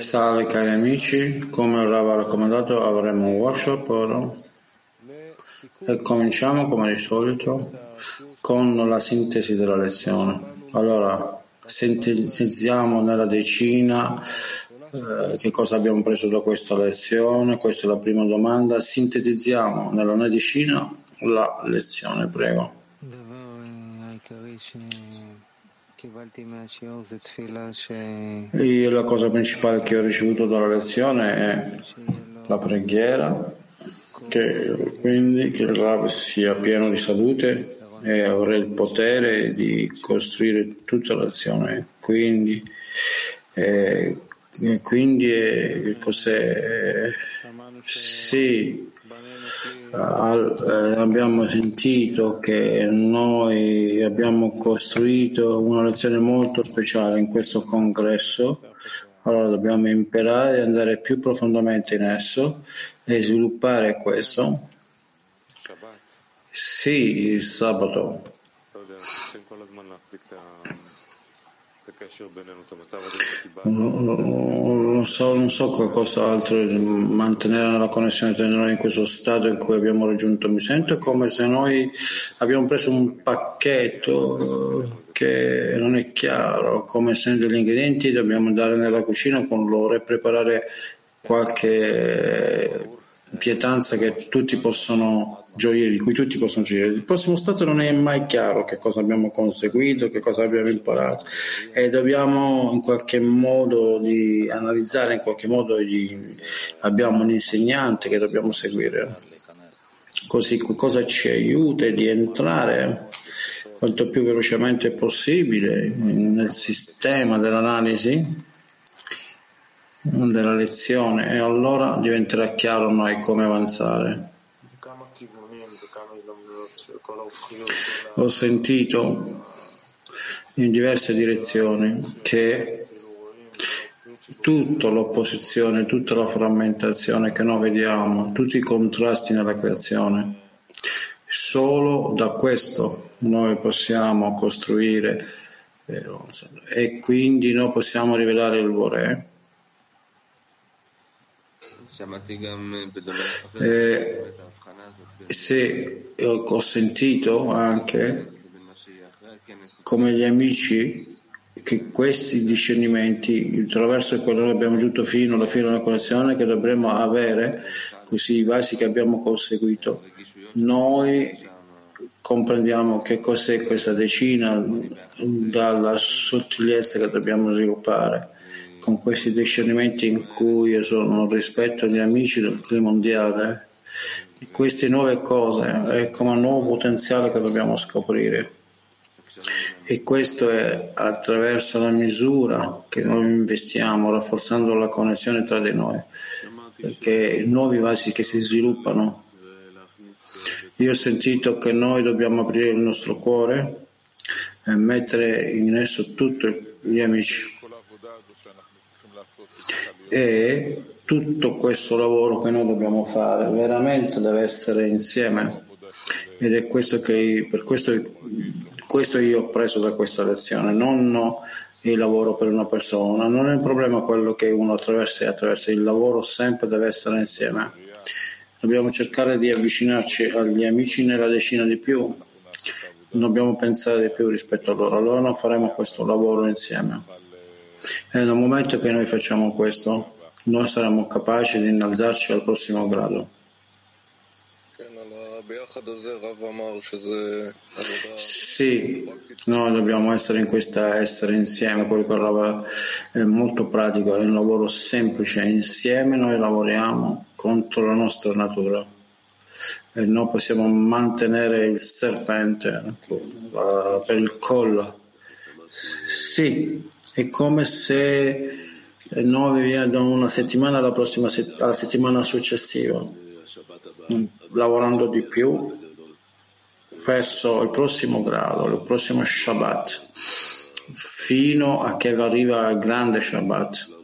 Salve cari amici, come il Rav ha raccomandato avremo un workshop ora. E cominciamo come di solito con la sintesi della lezione. Allora, sintetizziamo nella decina eh, che cosa abbiamo preso da questa lezione, questa è la prima domanda, sintetizziamo nella decina la lezione, prego. E la cosa principale che ho ricevuto dalla lezione è la preghiera, che quindi che il Rav sia pieno di salute e avrà il potere di costruire tutta l'azione. Quindi, eh, quindi eh, cos'è? Sì, eh, abbiamo sentito che noi abbiamo costruito una lezione molto speciale in questo congresso, allora dobbiamo imparare ad andare più profondamente in esso e sviluppare questo. Sì, il sabato. Non so, non so qualcos'altro, mantenere la connessione tra noi in questo stato in cui abbiamo raggiunto. Mi sento come se noi abbiamo preso un pacchetto che non è chiaro, come se degli ingredienti dobbiamo andare nella cucina con loro e preparare qualche pietanza che tutti possono gioire, di cui tutti possono gioire. Il prossimo stato non è mai chiaro che cosa abbiamo conseguito, che cosa abbiamo imparato e dobbiamo in qualche modo di analizzare, in qualche modo di, abbiamo un insegnante che dobbiamo seguire. Così cosa ci aiuta di entrare quanto più velocemente possibile nel sistema dell'analisi della lezione e allora diventerà chiaro a noi come avanzare. Ho sentito in diverse direzioni che tutta l'opposizione, tutta la frammentazione che noi vediamo, tutti i contrasti nella creazione, solo da questo noi possiamo costruire eh, e quindi noi possiamo rivelare il Vorè eh, se ho sentito anche come gli amici che questi discernimenti attraverso quello che abbiamo giunto fino alla fine della connessione che dovremmo avere così i vasi che abbiamo conseguito noi comprendiamo che cos'è questa decina dalla sottigliezza che dobbiamo sviluppare con questi discernimenti in cui io sono rispetto agli amici del clima mondiale, queste nuove cose è come un nuovo potenziale che dobbiamo scoprire. E questo è attraverso la misura che noi investiamo, rafforzando la connessione tra di noi, perché nuovi vasi che si sviluppano. Io ho sentito che noi dobbiamo aprire il nostro cuore e mettere in esso tutti gli amici e tutto questo lavoro che noi dobbiamo fare veramente deve essere insieme. Ed è questo che per questo, questo io ho preso da questa lezione. Non il lavoro per una persona non è un problema quello che uno attraversa e attraversa. Il lavoro sempre deve essere insieme. Dobbiamo cercare di avvicinarci agli amici nella decina di più. Dobbiamo pensare di più rispetto a loro. Allora non faremo questo lavoro insieme e nel momento che noi facciamo questo, noi saremo capaci di innalzarci al prossimo grado. Sì, noi dobbiamo essere in questa, essere insieme, quello che è molto pratico, è un lavoro semplice, insieme noi lavoriamo contro la nostra natura e noi possiamo mantenere il serpente per il collo. Sì, è come se noi viviamo da una settimana alla prossima alla settimana successiva, lavorando di più verso il prossimo grado, il prossimo Shabbat, fino a che arriva il grande Shabbat.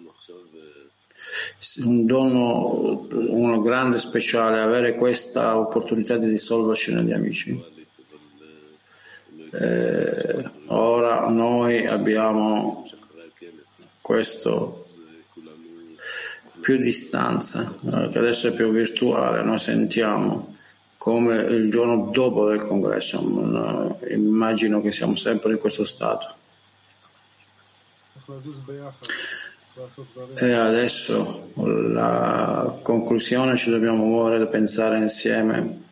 Un dono, uno grande speciale, avere questa opportunità di dissolverci negli amici. Eh, ora noi abbiamo questo più distanza, che adesso è più virtuale, noi sentiamo come il giorno dopo del congresso, immagino che siamo sempre in questo stato. E adesso la conclusione ci dobbiamo muovere pensare insieme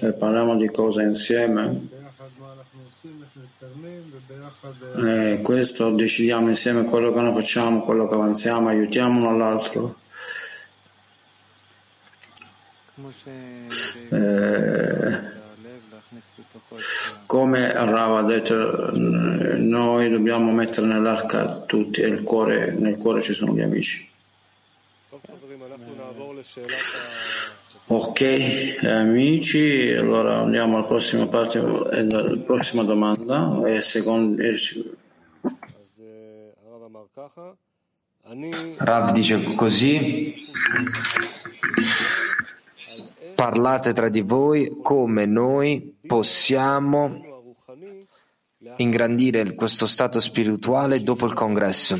e parliamo di cose insieme. E questo decidiamo insieme quello che noi facciamo, quello che avanziamo, aiutiamo uno all'altro. Eh, come Rav ha detto, noi dobbiamo mettere nell'arca tutti e nel cuore ci sono gli amici. Ok, amici, allora andiamo alla prossima parte, alla prossima domanda. E secondo, Rav dice così, parlate tra di voi come noi possiamo ingrandire questo stato spirituale dopo il congresso.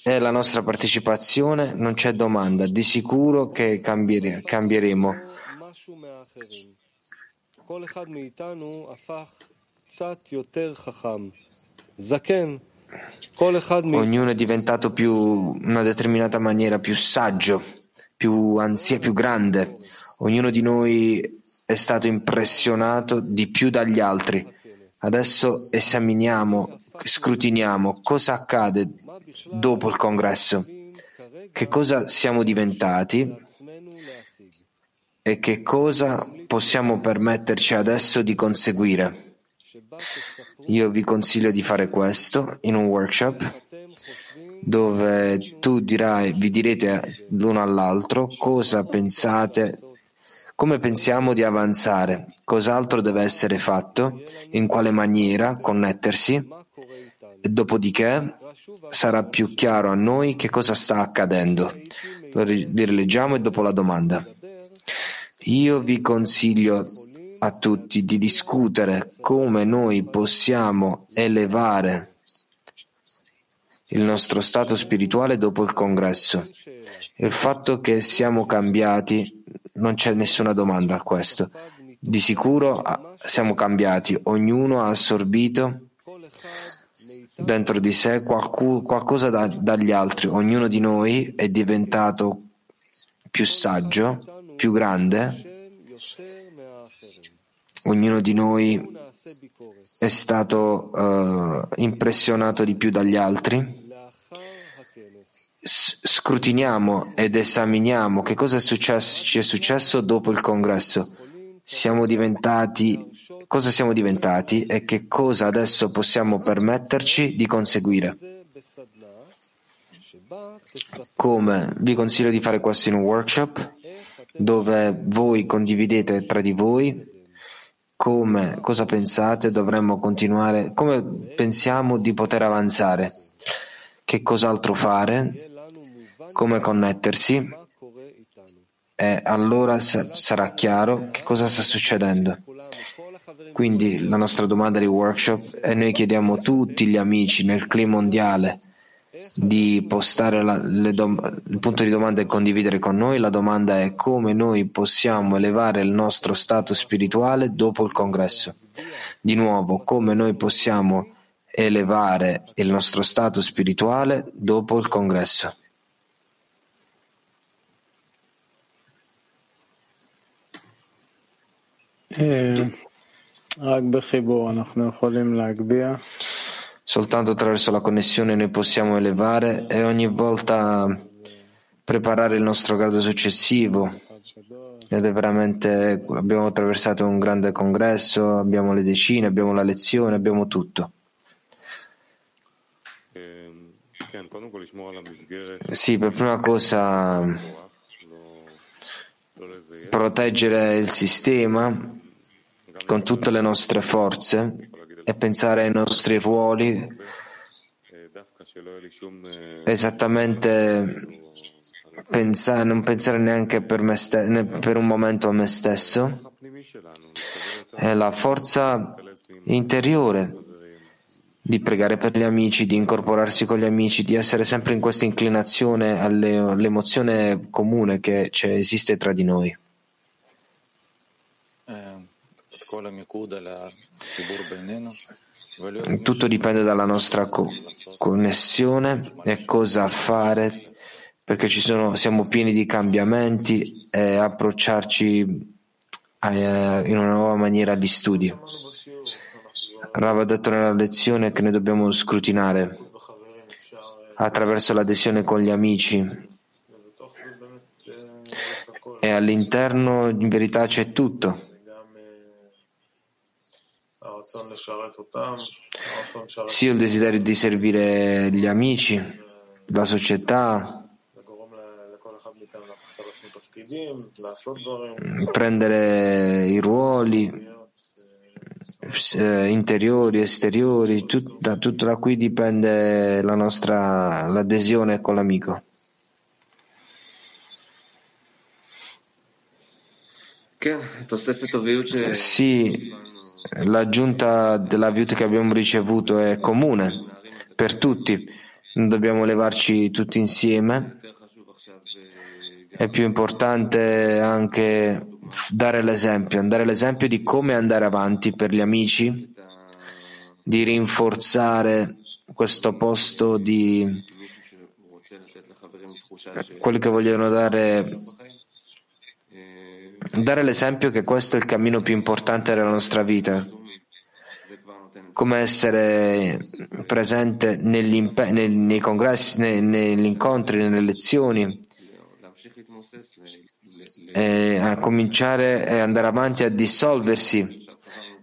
È la nostra partecipazione, non c'è domanda. Di sicuro che cambiere, cambieremo. Ognuno è diventato più, in una determinata maniera, più saggio, più ansia, più grande. Ognuno di noi è stato impressionato di più dagli altri. Adesso esaminiamo, scrutiniamo cosa accade dopo il congresso, che cosa siamo diventati e che cosa possiamo permetterci adesso di conseguire. Io vi consiglio di fare questo in un workshop dove tu dirai, vi direte l'uno all'altro cosa pensate come pensiamo di avanzare? Cos'altro deve essere fatto? In quale maniera connettersi? E dopodiché sarà più chiaro a noi che cosa sta accadendo. Lo rileggiamo e dopo la domanda. Io vi consiglio a tutti di discutere come noi possiamo elevare il nostro stato spirituale dopo il congresso. Il fatto che siamo cambiati non c'è nessuna domanda a questo. Di sicuro ah, siamo cambiati, ognuno ha assorbito dentro di sé qualcosa da, dagli altri, ognuno di noi è diventato più saggio, più grande, ognuno di noi è stato uh, impressionato di più dagli altri. Scrutiniamo ed esaminiamo che cosa è successo, ci è successo dopo il congresso. Siamo diventati, cosa siamo diventati e che cosa adesso possiamo permetterci di conseguire. Come vi consiglio di fare questo in un workshop dove voi condividete tra di voi come, cosa pensate, dovremmo continuare, come pensiamo di poter avanzare, che cos'altro fare come connettersi e allora sarà chiaro che cosa sta succedendo. Quindi la nostra domanda di workshop e noi chiediamo a tutti gli amici nel clima mondiale di postare la, dom- il punto di domanda e condividere con noi. La domanda è come noi possiamo elevare il nostro stato spirituale dopo il congresso. Di nuovo, come noi possiamo elevare il nostro stato spirituale dopo il congresso. Soltanto attraverso la connessione noi possiamo elevare e ogni volta preparare il nostro grado successivo. Ed è veramente, abbiamo attraversato un grande congresso, abbiamo le decine, abbiamo la lezione, abbiamo tutto. Sì, per prima cosa proteggere il sistema con tutte le nostre forze e pensare ai nostri ruoli esattamente pensare, non pensare neanche per, me ste- per un momento a me stesso è la forza interiore di pregare per gli amici, di incorporarsi con gli amici, di essere sempre in questa inclinazione alle, all'emozione comune che esiste tra di noi. Tutto dipende dalla nostra co- connessione e cosa fare perché sono, siamo pieni di cambiamenti e approcciarci eh, in una nuova maniera di studio. Rav ha detto nella lezione che noi dobbiamo scrutinare attraverso l'adesione con gli amici e all'interno in verità c'è tutto. Sia il desiderio di servire gli amici, la società, prendere i ruoli eh, interiori, esteriori, tut, da, tutto da qui dipende la nostra l'adesione con l'amico. Sì, l'aggiunta della viut che abbiamo ricevuto è comune per tutti, dobbiamo levarci tutti insieme. È più importante anche dare l'esempio, dare l'esempio di come andare avanti per gli amici, di rinforzare questo posto di quelli che vogliono dare dare l'esempio che questo è il cammino più importante della nostra vita. Come essere presente negli, nei congressi, negli incontri, nelle lezioni, a cominciare e andare avanti a dissolversi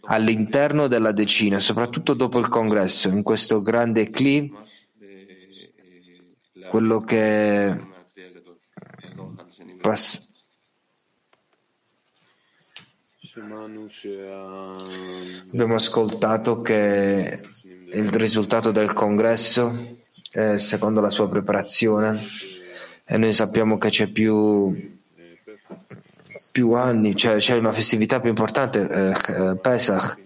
all'interno della decina, soprattutto dopo il congresso, in questo grande cli, quello che pass- Abbiamo ascoltato che il risultato del congresso è secondo la sua preparazione e noi sappiamo che c'è più più anni, cioè c'è una festività più importante, eh, eh, Pesach,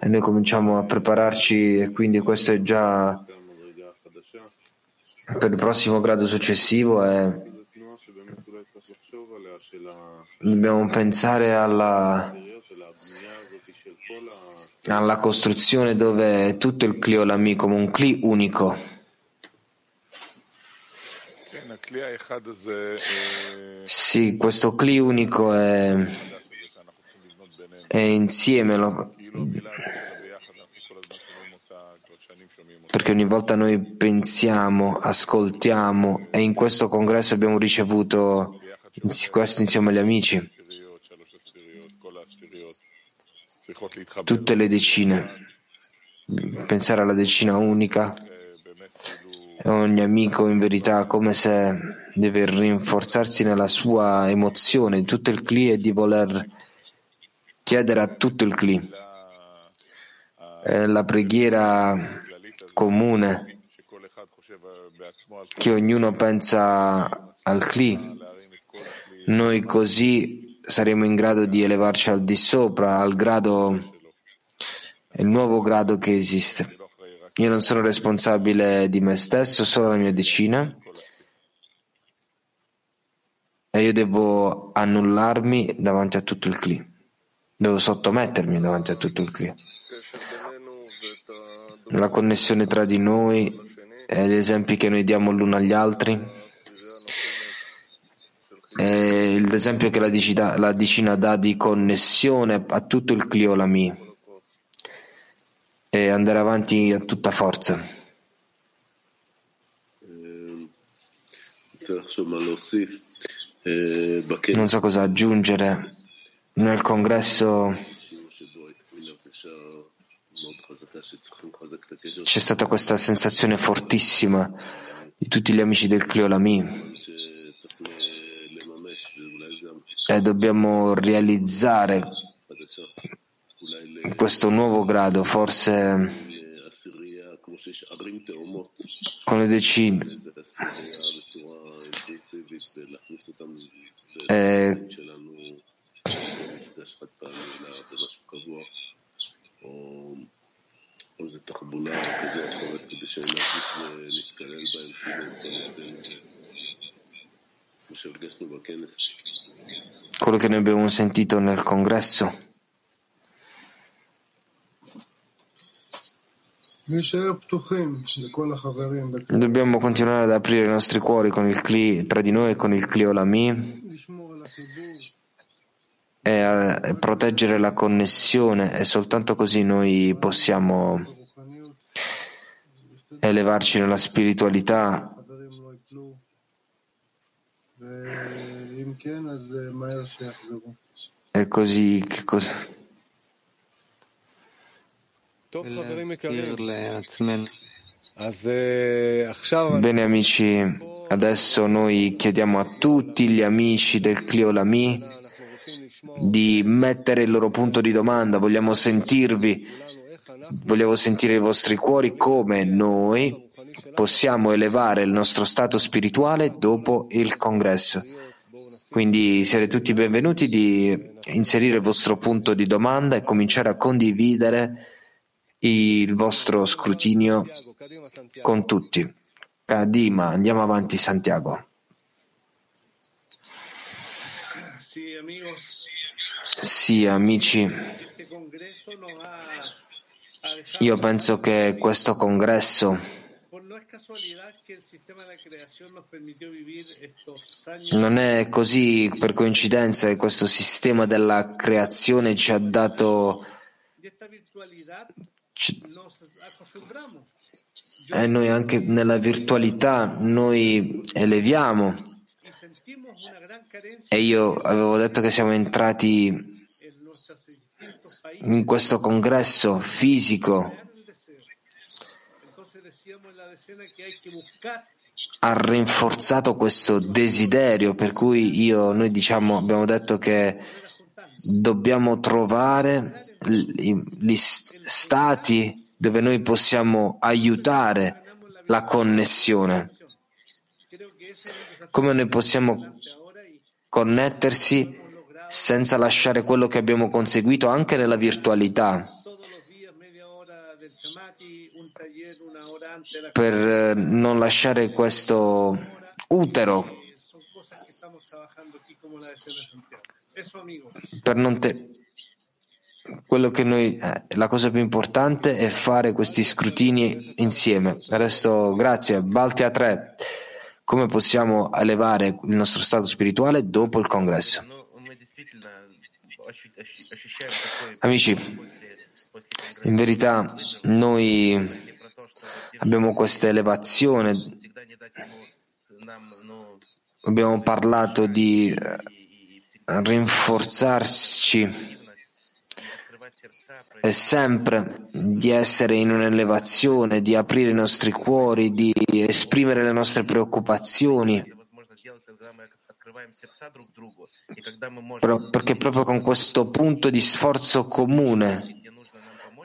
e noi cominciamo a prepararci e quindi questo è già per il prossimo grado successivo e dobbiamo pensare alla, alla costruzione dove tutto il cliolami come un cli unico. Sì, questo cli unico è, è insieme, lo, perché ogni volta noi pensiamo, ascoltiamo e in questo congresso abbiamo ricevuto questo insieme agli amici, tutte le decine, pensare alla decina unica ogni amico in verità come se deve rinforzarsi nella sua emozione di tutto il cli e di voler chiedere a tutto il cli. la preghiera comune che ognuno pensa al cli. Noi così saremo in grado di elevarci al di sopra, al grado, il nuovo grado che esiste. Io non sono responsabile di me stesso, solo la mia decina. E io devo annullarmi davanti a tutto il cli. Devo sottomettermi davanti a tutto il cli. La connessione tra di noi e gli esempi che noi diamo l'uno agli altri. E l'esempio che la decina, la decina dà di connessione a tutto il cliolami e andare avanti a tutta forza. Non so cosa aggiungere. Nel congresso c'è stata questa sensazione fortissima di tutti gli amici del Cliolami e dobbiamo realizzare questo nuovo grado, forse con le decine. E quello che noi abbiamo sentito nel congresso. Dobbiamo continuare ad aprire i nostri cuori cli, tra di noi e con il Cliolami e a proteggere la connessione e soltanto così noi possiamo elevarci nella spiritualità e così che cosa? Bene amici, adesso noi chiediamo a tutti gli amici del Cliolami di mettere il loro punto di domanda, vogliamo sentirvi, vogliamo sentire i vostri cuori come noi possiamo elevare il nostro stato spirituale dopo il congresso. Quindi siete tutti benvenuti di inserire il vostro punto di domanda e cominciare a condividere il vostro scrutinio con tutti. Kadima, andiamo avanti Santiago. Sì, amici, io penso che questo congresso non è così per coincidenza che questo sistema della creazione ci ha dato e noi anche nella virtualità noi eleviamo. E io avevo detto che siamo entrati in questo congresso fisico ha rinforzato questo desiderio per cui io, noi diciamo, abbiamo detto che dobbiamo trovare gli stati dove noi possiamo aiutare la connessione. Come noi possiamo connettersi senza lasciare quello che abbiamo conseguito anche nella virtualità. Per non lasciare questo utero per non te... Quello che noi, eh, la cosa più importante è fare questi scrutini insieme. Adesso, grazie. Baltia 3. Come possiamo elevare il nostro stato spirituale dopo il congresso? Amici, in verità noi abbiamo questa elevazione, abbiamo parlato di eh, rinforzarci. E sempre di essere in un'elevazione, di aprire i nostri cuori, di esprimere le nostre preoccupazioni. Perché proprio con questo punto di sforzo comune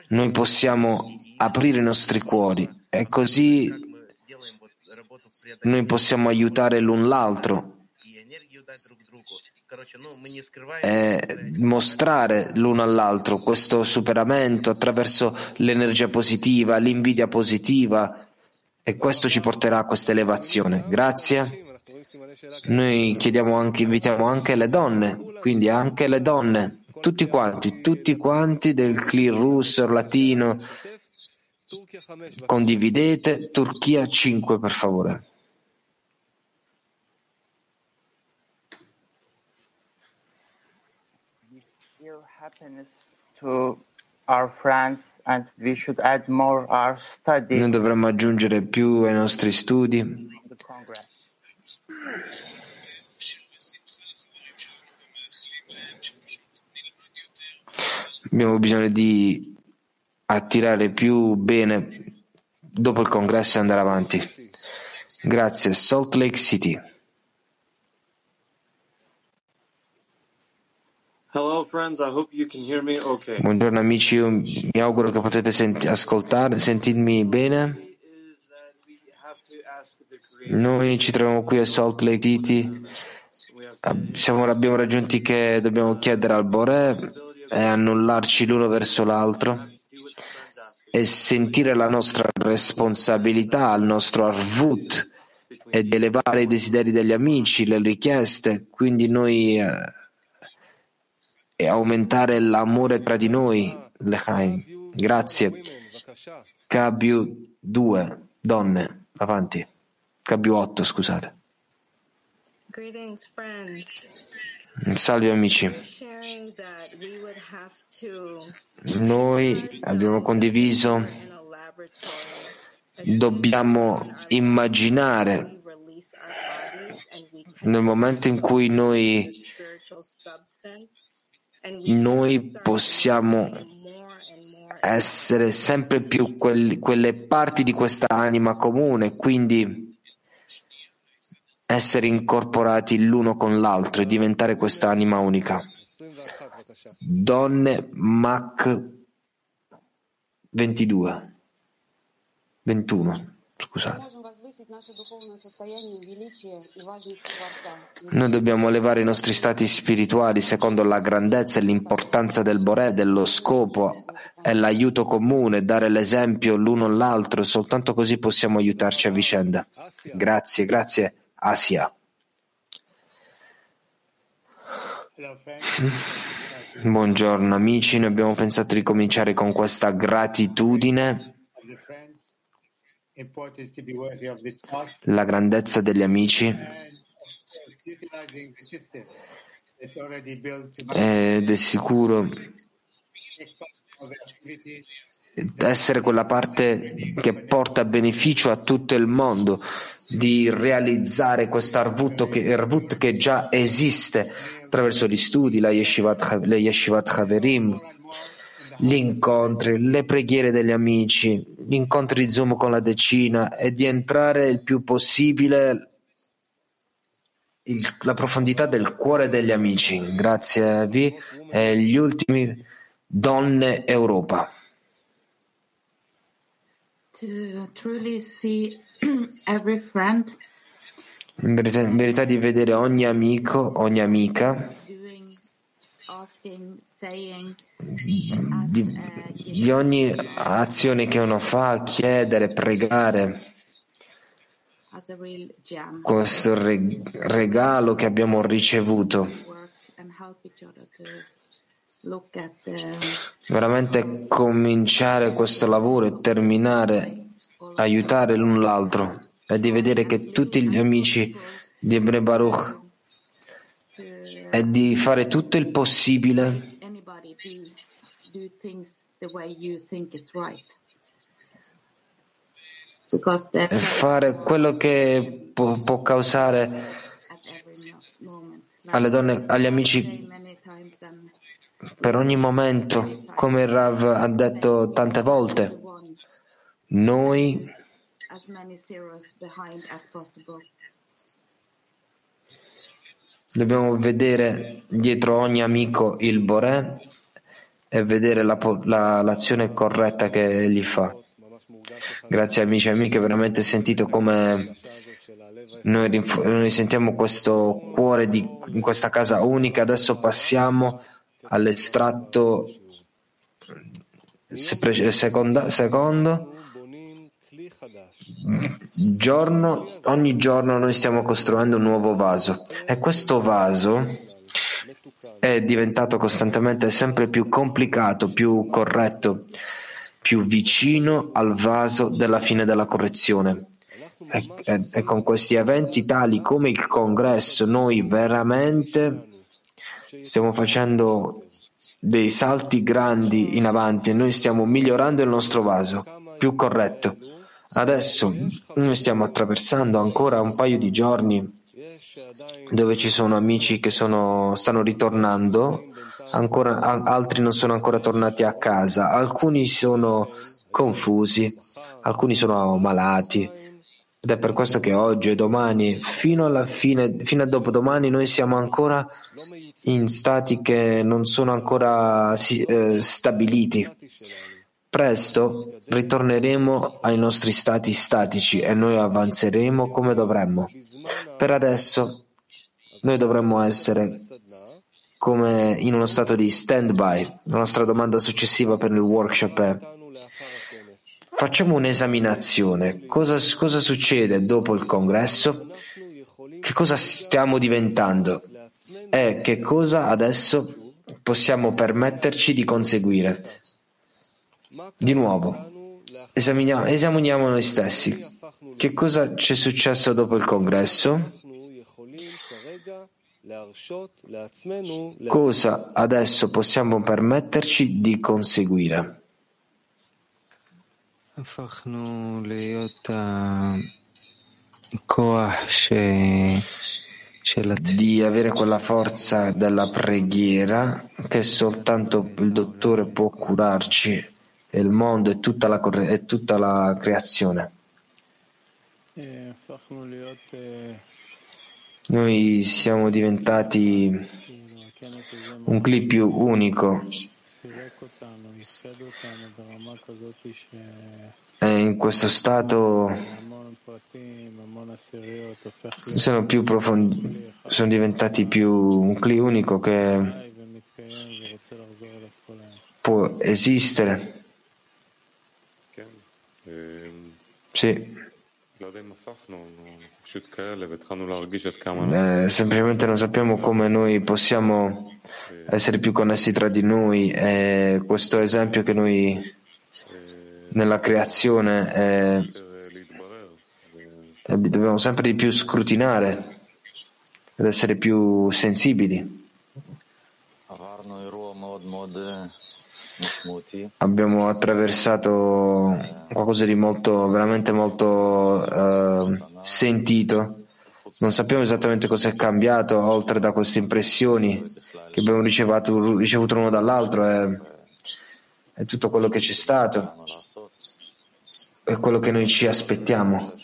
noi possiamo aprire i nostri cuori e così noi possiamo aiutare l'un l'altro e mostrare l'uno all'altro questo superamento attraverso l'energia positiva, l'invidia positiva e questo ci porterà a questa elevazione. Grazie. Noi chiediamo anche, invitiamo anche le donne, quindi anche le donne, tutti quanti, tutti quanti del clear russo, latino, condividete. Turchia 5 per favore. Noi dovremmo aggiungere più ai nostri studi. Abbiamo bisogno di attirare più bene dopo il congresso e andare avanti. Grazie. Salt Lake City. Buongiorno amici, io mi auguro che potete senti- ascoltare, sentirmi bene. Noi ci troviamo qui a Salt Lake City, Siamo, abbiamo raggiunti che dobbiamo chiedere al Bore e annullarci l'uno verso l'altro e sentire la nostra responsabilità, il nostro arvut e di elevare i desideri degli amici, le richieste, quindi noi eh, e aumentare l'amore tra di noi. Lechaim. Grazie. Cabiu 2, donne, avanti. Cabiu 8, scusate. Salve amici. Noi abbiamo condiviso, dobbiamo immaginare nel momento in cui noi, noi possiamo essere sempre più quelli, quelle parti di questa anima comune, quindi essere incorporati l'uno con l'altro e diventare questa anima unica. Donne Mach 22 21 scusate. Noi dobbiamo elevare i nostri stati spirituali secondo la grandezza e l'importanza del Boré, dello scopo e l'aiuto comune, dare l'esempio l'uno all'altro, soltanto così possiamo aiutarci a vicenda. Grazie, grazie. Asia. Buongiorno amici, noi abbiamo pensato di cominciare con questa gratitudine, la grandezza degli amici. Ed è sicuro essere quella parte che porta beneficio a tutto il mondo di realizzare questo Arvut che, che già esiste attraverso gli studi, la Yeshivat, le Yeshivat Haverim, gli incontri, le preghiere degli amici, gli incontri di Zoom con la decina e di entrare il più possibile il, la profondità del cuore degli amici. Grazie a vi e gli ultimi Donne Europa. in verità, di vedere ogni amico, ogni amica, di, di ogni azione che uno fa, chiedere, pregare, questo regalo che abbiamo ricevuto. Veramente cominciare questo lavoro e terminare, aiutare l'un l'altro e di vedere che tutti gli amici di Ebre Baruch e di fare tutto il possibile e fare quello che può, può causare alle donne, agli amici per ogni momento, come Rav ha detto tante volte, noi. Dobbiamo vedere dietro ogni amico il Boré e vedere la, la, l'azione corretta che egli fa. Grazie amici e amiche, veramente sentito come noi, noi sentiamo questo cuore di, in questa casa unica. Adesso passiamo all'estratto seconda, secondo Giorno, ogni giorno noi stiamo costruendo un nuovo vaso e questo vaso è diventato costantemente sempre più complicato, più corretto, più vicino al vaso della fine della correzione. E, e, e con questi eventi tali come il congresso noi veramente stiamo facendo dei salti grandi in avanti e noi stiamo migliorando il nostro vaso più corretto Adesso noi stiamo attraversando ancora un paio di giorni dove ci sono amici che sono, stanno ritornando, ancora, altri non sono ancora tornati a casa, alcuni sono confusi, alcuni sono malati. Ed è per questo che oggi e domani, fino alla fine, fino a dopodomani, noi siamo ancora in stati che non sono ancora eh, stabiliti. Presto ritorneremo ai nostri stati statici e noi avanzeremo come dovremmo. Per adesso noi dovremmo essere come in uno stato di stand-by. La nostra domanda successiva per il workshop è facciamo un'esaminazione. Cosa, cosa succede dopo il congresso? Che cosa stiamo diventando? E che cosa adesso possiamo permetterci di conseguire? Di nuovo, esaminiamo, esaminiamo noi stessi. Che cosa ci è successo dopo il congresso? Cosa adesso possiamo permetterci di conseguire? Di avere quella forza della preghiera che soltanto il dottore può curarci e il mondo e tutta la, e tutta la creazione. Noi siamo diventati un clip più unico e in questo stato sono più profondi, sono diventati più un cli unico che può esistere. Sì. Eh, semplicemente non sappiamo come noi possiamo essere più connessi tra di noi e questo esempio che noi nella creazione eh, dobbiamo sempre di più scrutinare ed essere più sensibili. Abbiamo attraversato qualcosa di molto, veramente molto uh, sentito. Non sappiamo esattamente cosa è cambiato oltre da queste impressioni che abbiamo ricevuto, ricevuto l'uno dall'altro. È, è tutto quello che c'è stato, è quello che noi ci aspettiamo.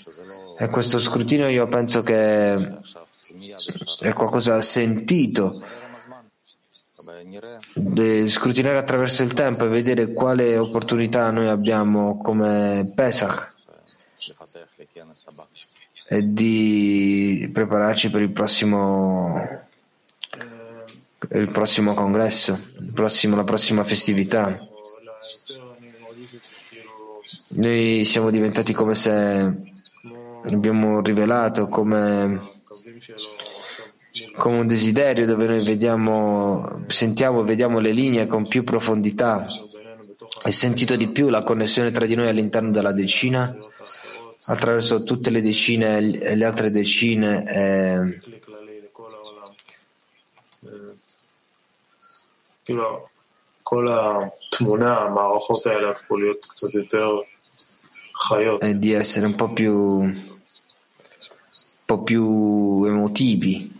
E questo scrutinio io penso che è qualcosa sentito scrutinare attraverso il tempo e vedere quale opportunità noi abbiamo come Pesach e di prepararci per il prossimo, il prossimo congresso, il prossimo, la prossima festività. Noi siamo diventati come se abbiamo rivelato come come un desiderio dove noi vediamo, sentiamo e vediamo le linee con più profondità e sentito di più la connessione tra di noi all'interno della decina attraverso tutte le decine e le altre decine eh, e di essere un po' più, un po' più emotivi.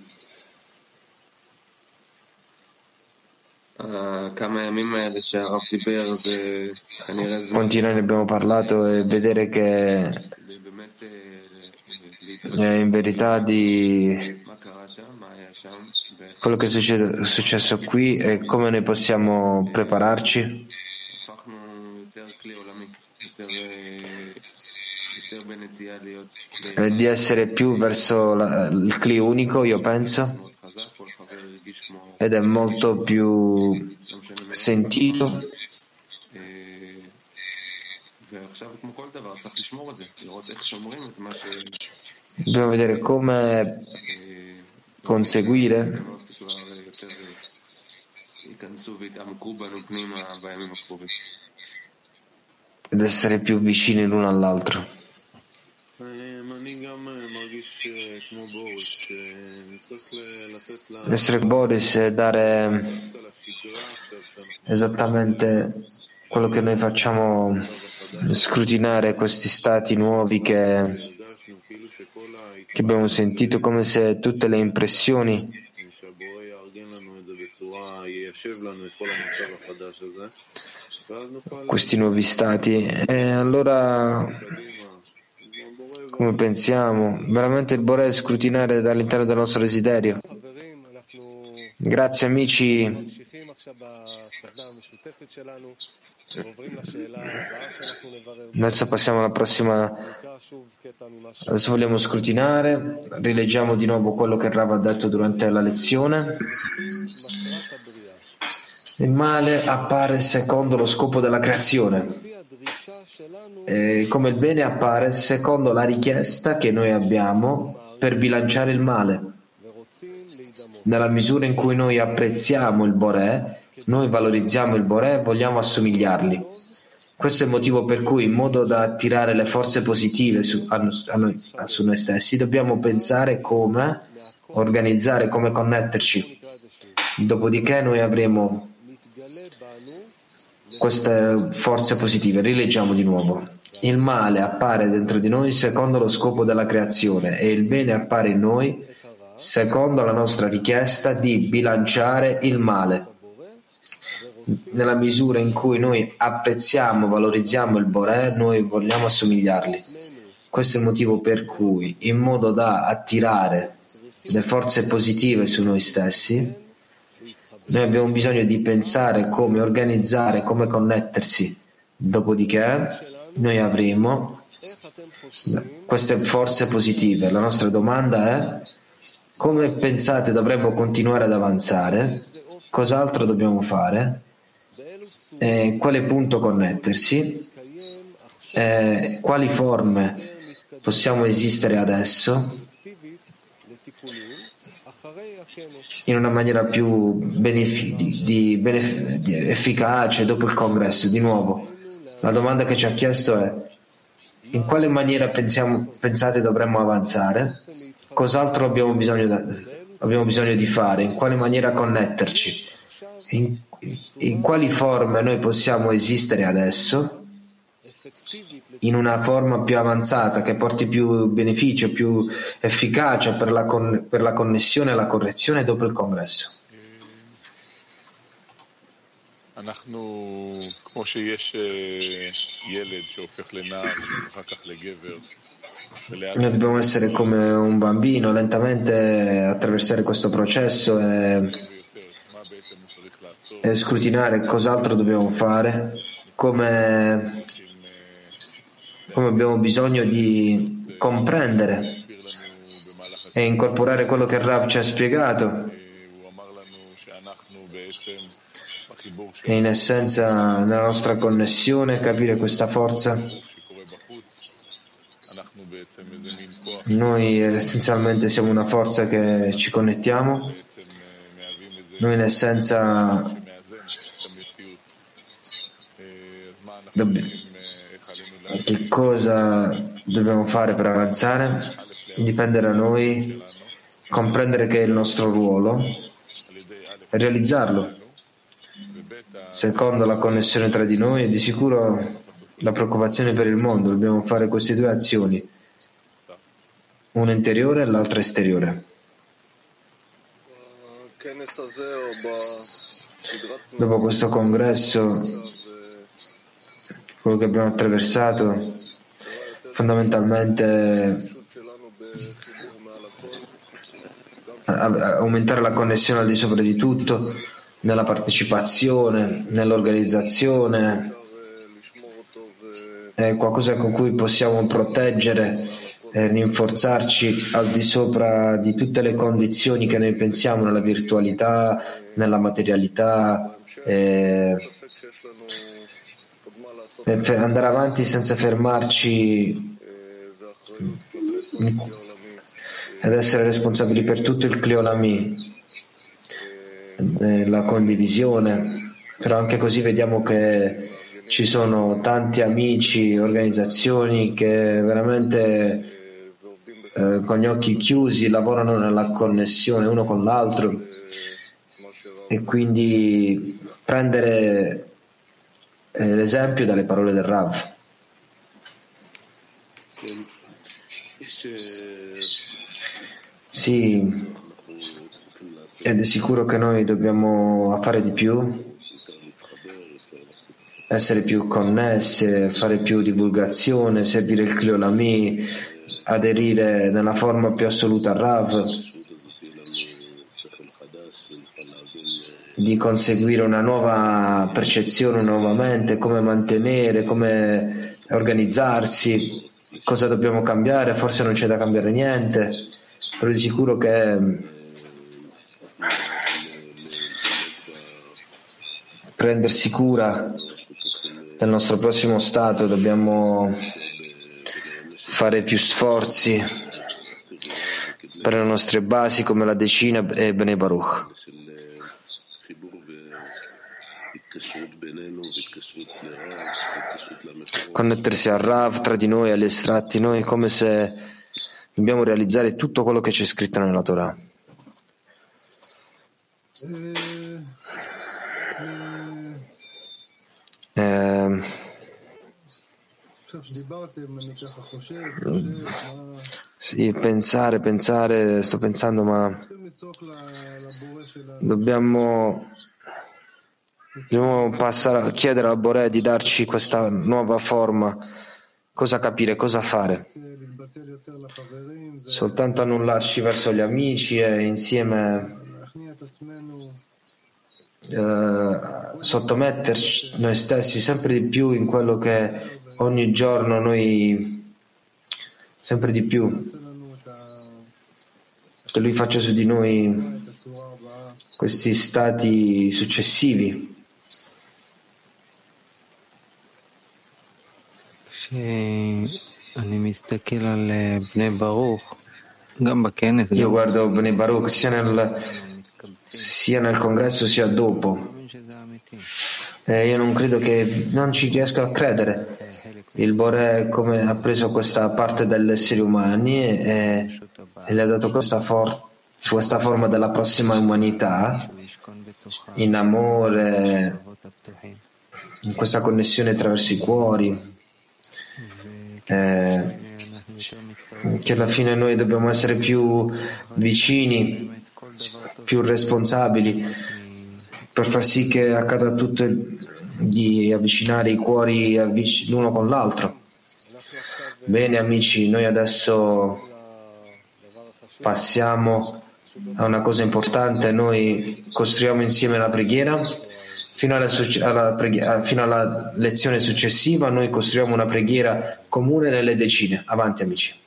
Quanti noi ne abbiamo parlato e vedere che in verità di quello che è successo qui e come noi possiamo prepararci di essere più verso la, il cli unico, io penso ed è molto più sentito. Dobbiamo vedere come conseguire ed essere più vicini l'uno all'altro. Essere Boris e dare esattamente quello che noi facciamo, scrutinare questi stati nuovi che, che abbiamo sentito, come se tutte le impressioni questi nuovi stati e allora come pensiamo, veramente il Bore scrutinare dall'interno del nostro desiderio. Grazie amici. Adesso passiamo alla prossima. Adesso vogliamo scrutinare, rileggiamo di nuovo quello che Rav ha detto durante la lezione. Il male appare secondo lo scopo della creazione come il bene appare secondo la richiesta che noi abbiamo per bilanciare il male. Nella misura in cui noi apprezziamo il Boré, noi valorizziamo il Boré e vogliamo assomigliarli. Questo è il motivo per cui, in modo da attirare le forze positive su, a, a noi, su noi stessi, dobbiamo pensare come organizzare, come connetterci. Dopodiché noi avremo queste forze positive. Rileggiamo di nuovo. Il male appare dentro di noi secondo lo scopo della creazione e il bene appare in noi secondo la nostra richiesta di bilanciare il male. Nella misura in cui noi apprezziamo, valorizziamo il Boré, noi vogliamo assomigliarli. Questo è il motivo per cui, in modo da attirare le forze positive su noi stessi, noi abbiamo bisogno di pensare come organizzare, come connettersi. Dopodiché noi avremo queste forze positive. La nostra domanda è come pensate dovremmo continuare ad avanzare? Cos'altro dobbiamo fare? Eh, quale punto connettersi? Eh, quali forme possiamo esistere adesso? in una maniera più benefi- di, benef- di efficace dopo il congresso. Di nuovo, la domanda che ci ha chiesto è in quale maniera pensiamo, pensate dovremmo avanzare? Cos'altro abbiamo bisogno, da, abbiamo bisogno di fare? In quale maniera connetterci? In, in quali forme noi possiamo esistere adesso? in una forma più avanzata che porti più beneficio, più efficacia per la, con, per la connessione e la correzione dopo il congresso. Noi dobbiamo essere come un bambino, lentamente attraversare questo processo e, e scrutinare cos'altro dobbiamo fare, come come abbiamo bisogno di comprendere e incorporare quello che Rav ci ha spiegato. E in essenza nella nostra connessione capire questa forza. Noi essenzialmente siamo una forza che ci connettiamo. Noi in essenza dobbiamo che cosa dobbiamo fare per avanzare? Dipende da noi comprendere che è il nostro ruolo e realizzarlo. Secondo la connessione tra di noi e di sicuro la preoccupazione per il mondo. Dobbiamo fare queste due azioni, una interiore e l'altra esteriore. Dopo questo congresso quello che abbiamo attraversato, fondamentalmente aumentare la connessione al di sopra di tutto, nella partecipazione, nell'organizzazione, è qualcosa con cui possiamo proteggere e rinforzarci al di sopra di tutte le condizioni che noi pensiamo nella virtualità, nella materialità. Eh, per andare avanti senza fermarci ed essere responsabili per tutto il Cliolami, eh, la condivisione, però anche così vediamo che ci sono tanti amici, organizzazioni che veramente eh, con gli occhi chiusi lavorano nella connessione uno con l'altro. E quindi prendere l'esempio dalle parole del Rav. Sì, ed è sicuro che noi dobbiamo fare di più, essere più connesse, fare più divulgazione, servire il Cliolami, aderire nella forma più assoluta al Rav di conseguire una nuova percezione nuovamente, come mantenere, come organizzarsi, cosa dobbiamo cambiare, forse non c'è da cambiare niente, però di sicuro che prendersi cura del nostro prossimo stato dobbiamo fare più sforzi per le nostre basi come la decina e Bene Baruch. Connettersi al Rav tra di noi agli estratti, noi è come se dobbiamo realizzare tutto quello che c'è scritto nella Torah. Eh, sì, pensare, pensare, sto pensando, ma dobbiamo, dobbiamo passare chiedere al Bore di darci questa nuova forma, cosa capire, cosa fare. Soltanto annullarci verso gli amici e insieme eh, sottometterci noi stessi sempre di più in quello che ogni giorno noi sempre di più che lui faccia su di noi questi stati successivi. Io guardo Bnei Baruch sia nel, sia nel congresso sia dopo. E io non credo che non ci riesco a credere il Bore come ha preso questa parte degli esseri umani e, e le ha dato questa, for- questa forma della prossima umanità in amore, in questa connessione attraverso i cuori. Eh, che alla fine noi dobbiamo essere più vicini, più responsabili per far sì che accada tutto di avvicinare i cuori l'uno con l'altro. Bene amici, noi adesso passiamo a una cosa importante, noi costruiamo insieme la preghiera. Fino alla, alla, preghiera, fino alla lezione successiva noi costruiamo una preghiera comune nelle decine. Avanti amici.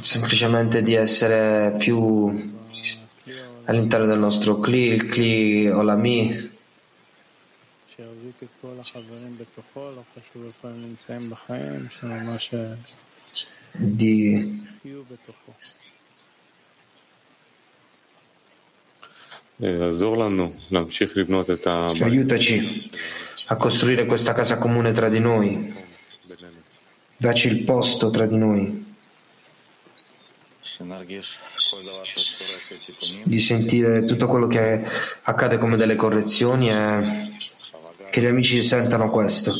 semplicemente di essere più all'interno del nostro Kli, il Kli Olami, di aiutaci a costruire questa casa comune tra di noi Dacci il posto tra di noi. Di sentire tutto quello che accade come delle correzioni e che gli amici sentano questo.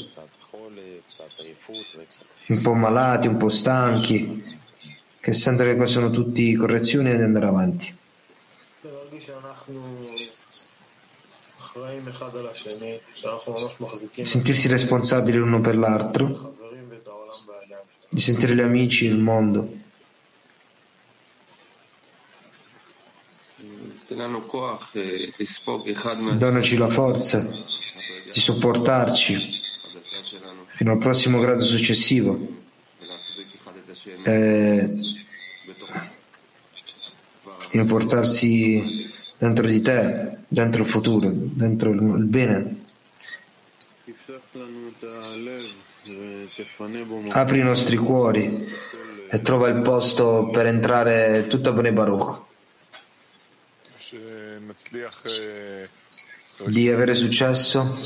Un po' malati, un po' stanchi, che sentono che queste sono tutte correzioni ed andare avanti. Sentirsi responsabili l'uno per l'altro di sentire gli amici, il mondo. Donaci la forza di sopportarci fino al prossimo grado successivo e di portarsi dentro di te, dentro il futuro, dentro il bene. Apri i nostri cuori e trova il posto per entrare tutto a Bnei Baruch. Di avere successo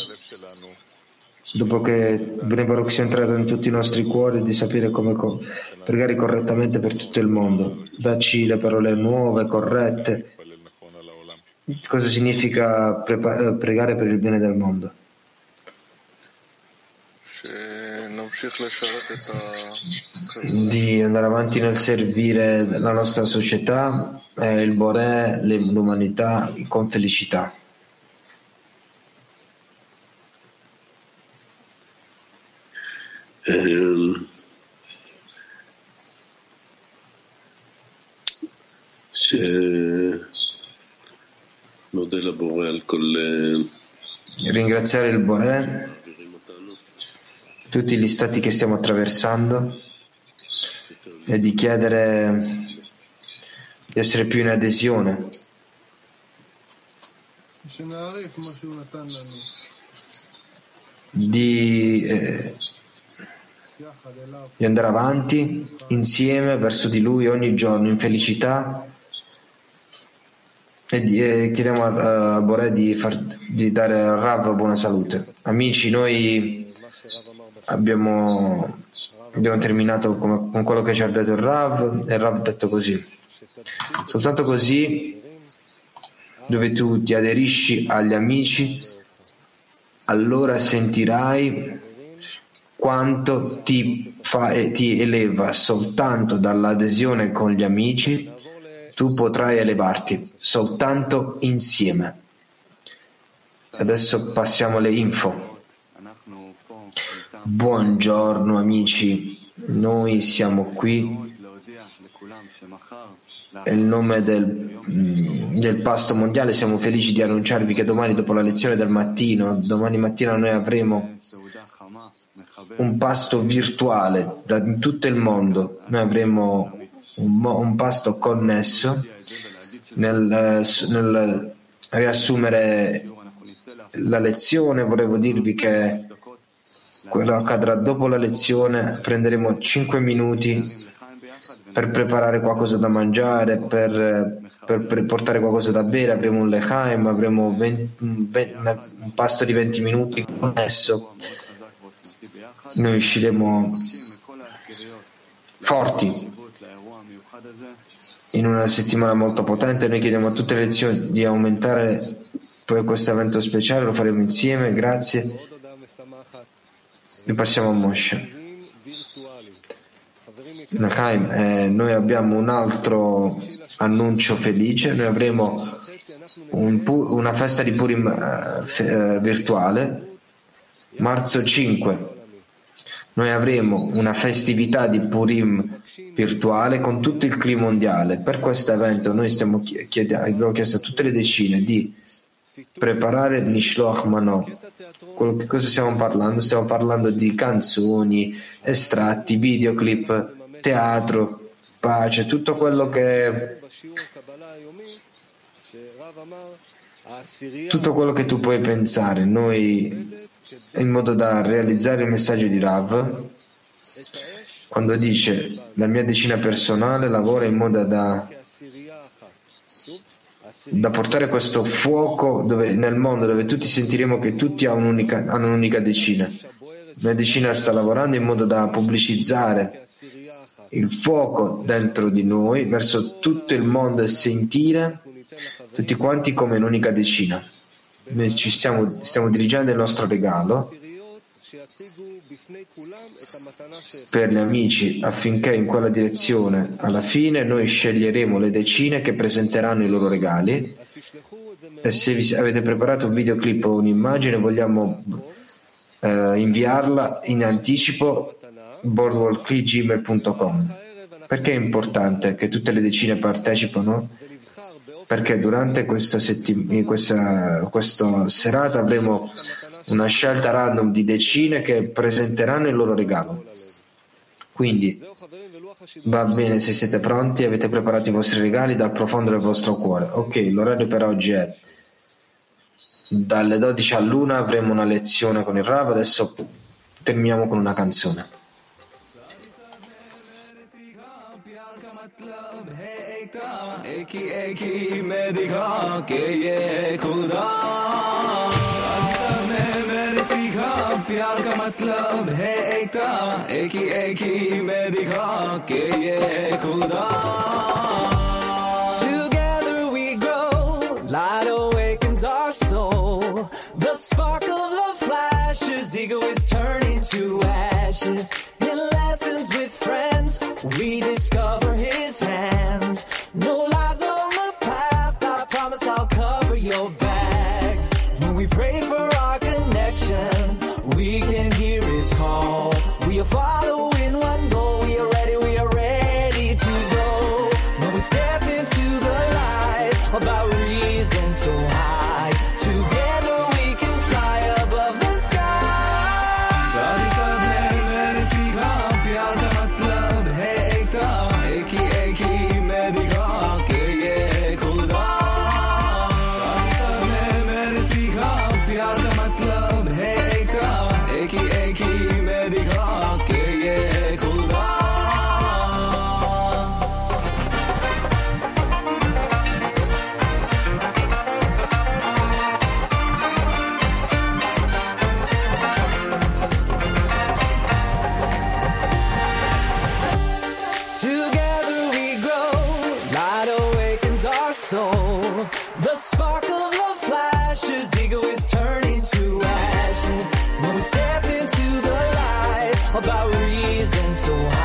dopo che Bnei Baruch sia entrato in tutti i nostri cuori, di sapere come pregare correttamente per tutto il mondo. Dacci le parole nuove, corrette. Cosa significa pregare per il bene del mondo? Di andare avanti nel servire la nostra società e il Boré, l'umanità con felicità. Ringraziare il Boré tutti gli stati che stiamo attraversando e di chiedere di essere più in adesione. Di, eh, di andare avanti insieme verso di Lui ogni giorno in felicità e, di, e chiediamo a, a Boré di, far, di dare a Rav buona salute. Amici, noi abbiamo, abbiamo terminato con, con quello che ci ha detto il Rav e il Rav ha detto così. Soltanto così, dove tu ti aderisci agli amici, allora sentirai quanto ti, fa, ti eleva soltanto dall'adesione con gli amici, tu potrai elevarti soltanto insieme. Adesso passiamo alle info. Buongiorno amici, noi siamo qui. Nel nome del, mm, del, pasto mondiale. Siamo felici di annunciarvi che domani dopo la lezione del mattino, domani mattina noi avremo un pasto virtuale da tutto il mondo, noi avremo un, un pasto connesso nel, nel riassumere la lezione. Volevo dirvi che quello accadrà dopo la lezione prenderemo 5 minuti per preparare qualcosa da mangiare, per, per, per portare qualcosa da bere, avremo un lechaim, avremo 20, un pasto di 20 minuti connesso. Noi usciremo forti in una settimana molto potente. Noi chiediamo a tutte le lezioni di aumentare poi questo evento speciale, lo faremo insieme. Grazie. E passiamo a Moshe. Nachaim, eh, noi abbiamo un altro annuncio felice, noi avremo un pu- una festa di Purim eh, fe- eh, virtuale, marzo 5. Noi avremo una festività di Purim virtuale con tutto il clima mondiale. Per questo evento noi stiamo chied- abbiamo chiesto a tutte le decine di preparare Nishloach Mano. Quello che cosa stiamo parlando? Stiamo parlando di canzoni, estratti, videoclip teatro, pace, tutto quello che tutto quello che tu puoi pensare, noi in modo da realizzare il messaggio di Rav, quando dice la mia decina personale lavora in modo da, da portare questo fuoco dove, nel mondo dove tutti sentiremo che tutti hanno un'unica, hanno un'unica decina. La decina sta lavorando in modo da pubblicizzare il fuoco dentro di noi verso tutto il mondo e sentire tutti quanti come un'unica decina. Noi ci stiamo, stiamo dirigendo il nostro regalo per gli amici affinché in quella direzione alla fine noi sceglieremo le decine che presenteranno i loro regali e se vi avete preparato un videoclip o un'immagine vogliamo eh, inviarla in anticipo boardwalkgmail.com. Perché è importante che tutte le decine partecipano? Perché durante questa, settim- questa, questa serata avremo una scelta random di decine che presenteranno il loro regalo. Quindi va bene se siete pronti, avete preparato i vostri regali dal profondo del vostro cuore. Ok, l'orario per oggi è dalle 12 all'una avremo una lezione con il Rav, adesso terminiamo con una canzone. एक ही एक ही मैं दिखा के ये खुदा ने मैंने सीखा प्यार का मतलब है एकता एक ही एक ही मैं दिखा के ये खुदा Together we grow, light awakens our soul. The spark of love flashes, ego is turning to ashes. In lessons with friends, we discover about reason so